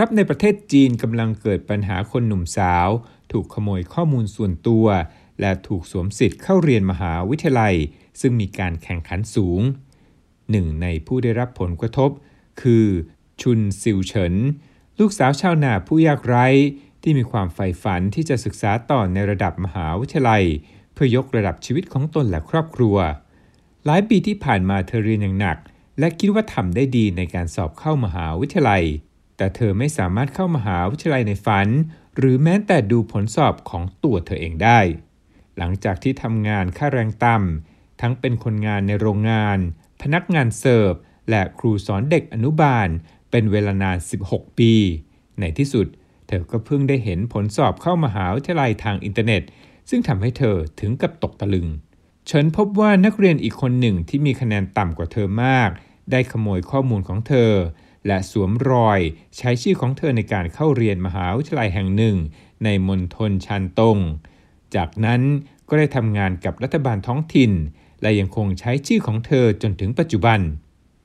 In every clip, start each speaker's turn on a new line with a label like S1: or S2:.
S1: ครับในประเทศจีนกำลังเกิดปัญหาคนหนุ่มสาว ถูกขโมยข้อมูลส่วนตัว และถูกสวมสิทธิ์เข้าเรียนมหาวิทยาลัย ซึ่งมีการแข่งขันสูงหนึ่งในผู้ได้รับผลกระทบ คือชุนซิวเฉิน ลูกสาวชาวนาผู้ยากไร้ ที่มีความใฝ่ฝันที่จะศึกษาต่อในระดับมหาวิทยาลัย เพื่อยกระดับชีวิตของตนและครอบครัว หลายปีที่ผ่านมาเธอเรียนอย่างหนัก และคิดว่าทำได้ดีในการสอบเข้ามหาวิทยาลัย แต่เธอไม่สามารถเข้ามหาวิทยาลัยในฝัน หรือแม้แต่ดูผลสอบของตัวเธอเองได้ หลังจากที่ทำงานค่าแรงต่ำทั้งเป็นคนงานในโรงงาน พนักงานเสิร์ฟ และครูสอนเด็กอนุบาล เป็นเวลานาน 16 ปี ในที่สุด เธอก็เพิ่งได้เห็นผลสอบเข้ามหาวิทยาลัยทางอินเทอร์เน็ต ซึ่งทำให้เธอถึงกับตกตะลึงฉันพบว่านักเรียนอีกคนหนึ่งที่มีคะแนนต่ำกว่าเธอมาก ได้ขโมยข้อมูลของเธอ และสวมรอยใช้ชื่อของเธอในการเข้าเรียนมหาวิทยาลัยแห่งหนึ่ง ในมณฑลชันตง จากนั้นก็ได้ทำงานกับรัฐบาลท้องถิ่น และยังคงใช้ชื่อของเธอจนถึงปัจจุบัน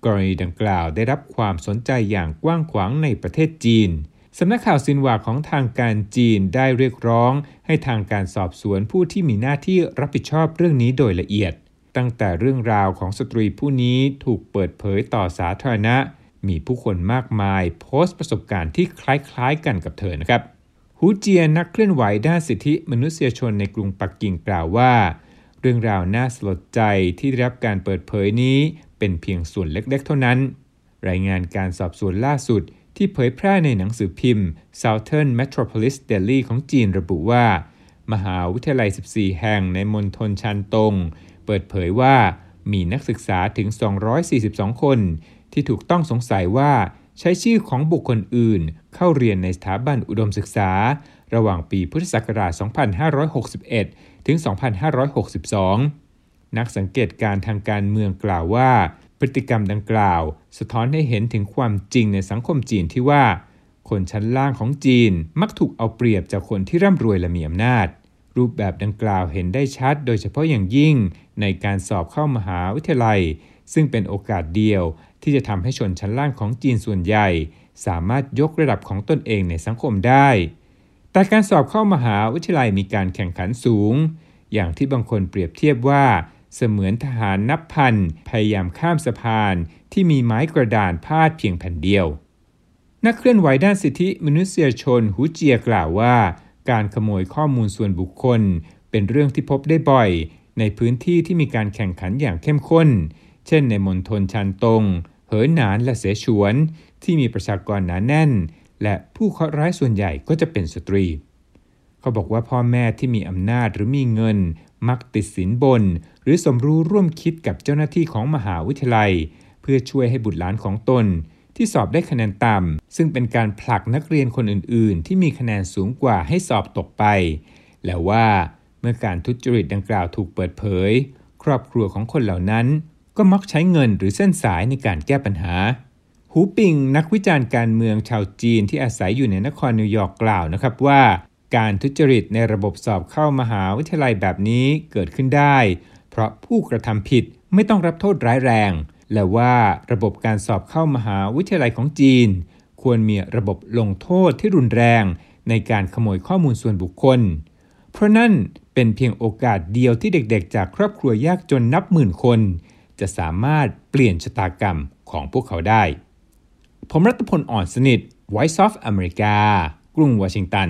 S1: กรณีดังกล่าวได้รับความสนใจอย่างกว้างขวางในประเทศจีนสำนักข่าวซินหวาของทางการจีนได้เรียกร้อง ให้ทางการสอบสวนผู้ที่มีหน้าที่รับผิดชอบเรื่องนี้โดยละเอียด ตั้งแต่เรื่องราวของสตรีผู้นี้ถูกเปิดเผยต่อสาธารณะ มีผู้คนมากมายโพสต์ประสบการณ์ที่คล้ายๆกันกับเธอนะครับหูเจียนักเคลื่อนไหวด้านสิทธิมนุษยชนในกรุงปักกิ่งกล่าวว่า เรื่องราวน่าสลดใจที่ได้รับการเปิดเผยนี้เป็นเพียงส่วนเล็กๆ เท่านั้น รายงานการสอบสวนล่าสุดที่เผยแพร่ในหนังสือพิมพ์ Southern Metropolis Daily ของจีนระบุว่า มหาวิทยาลัย 14 แห่งในมณฑลชันตง เปิดเผยว่ามีนักศึกษาถึง 242 คน ที่ถูกต้องสงสัยว่าใช้ชื่อของบุคคลอื่น เข้าเรียนในสถาบันอุดมศึกษา ระหว่างปีพุทธศักราช 2561 ถึง 2562 นักสังเกตการทางการเมืองกล่าวว่า พฤติกรรมดังกล่าว สะท้อนให้เห็นถึงความจริงในสังคมจีนที่ว่า คนชั้นล่างของจีนมักถูกเอาเปรียบจากคนที่ร่ำรวยและมีอำนาจ รูปแบบดังกล่าวเห็นได้ชัด โดยเฉพาะอย่างยิ่งในการสอบเข้ามหาวิทยาลัย ซึ่งเป็นโอกาสเดียวที่จะทำให้ชนชั้นล่างของจีนส่วนใหญ่ สามารถยกระดับของตนเองในสังคมได้ แต่การสอบเข้ามหาวิทยาลัยมีการแข่งขันสูง อย่างที่บางคนเปรียบเทียบว่า เสมือนทหารนับพัน พยายามข้ามสะพาน ที่มีไม้กระดานพาดเพียงแผ่นเดียว นักเคลื่อนไหวด้านสิทธิมนุษยชนหูเจียกล่าวว่า การขโมยข้อมูลส่วนบุคคล เป็นเรื่องที่พบได้บ่อย ในพื้นที่ที่มีการแข่งขันอย่างเข้มข้น เช่นในมณฑลชันตง เหอหนานและเสฉวน ที่มีประชากรหนาแน่น และผู้เคราะห์ร้ายส่วนใหญ่ก็จะเป็นสตรี เขาบอกว่าพ่อแม่ที่มีอำนาจหรือมีเงิน มักติดสินบน หรือสมรู้ร่วมคิดกับเจ้าหน้าที่ของมหาวิทยาลัย เพื่อช่วยให้บุตรหลานของตน ที่สอบได้คะแนนต่ำซึ่งเป็นการผลักนักเรียนคนอื่น ๆ ที่มีคะแนนสูงกว่าให้สอบตกไป แล้วว่าเมื่อการทุจริตดังกล่าวถูกเปิดเผย ครอบครัวของคนเหล่านั้น ก็มักใช้เงินหรือเส้นสายในการแก้ปัญหา หูปิงนักวิจารณ์การเมืองชาวจีนที่อาศัยอยู่ในนครนิวยอร์กกล่าวนะครับว่า การทุจริตในระบบสอบเข้ามหาวิทยาลัยแบบนี้เกิดขึ้นได้ เพราะผู้กระทำผิดไม่ต้องรับโทษร้ายแรง และว่าระบบการสอบเข้ามหาวิทยาลัยของจีน ควรมีระบบลงโทษที่รุนแรง ในการขโมยข้อมูลส่วนบุคคล เพราะนั่นเป็นเพียงโอกาสเดียวที่เด็กๆ จากครอบครัวยากจนนับหมื่นคน จะสามารถเปลี่ยนชะตากรรมของพวกเขาได้ ผมรัตพลอ่อนสนิท Voice of America กรุงวอชิงตัน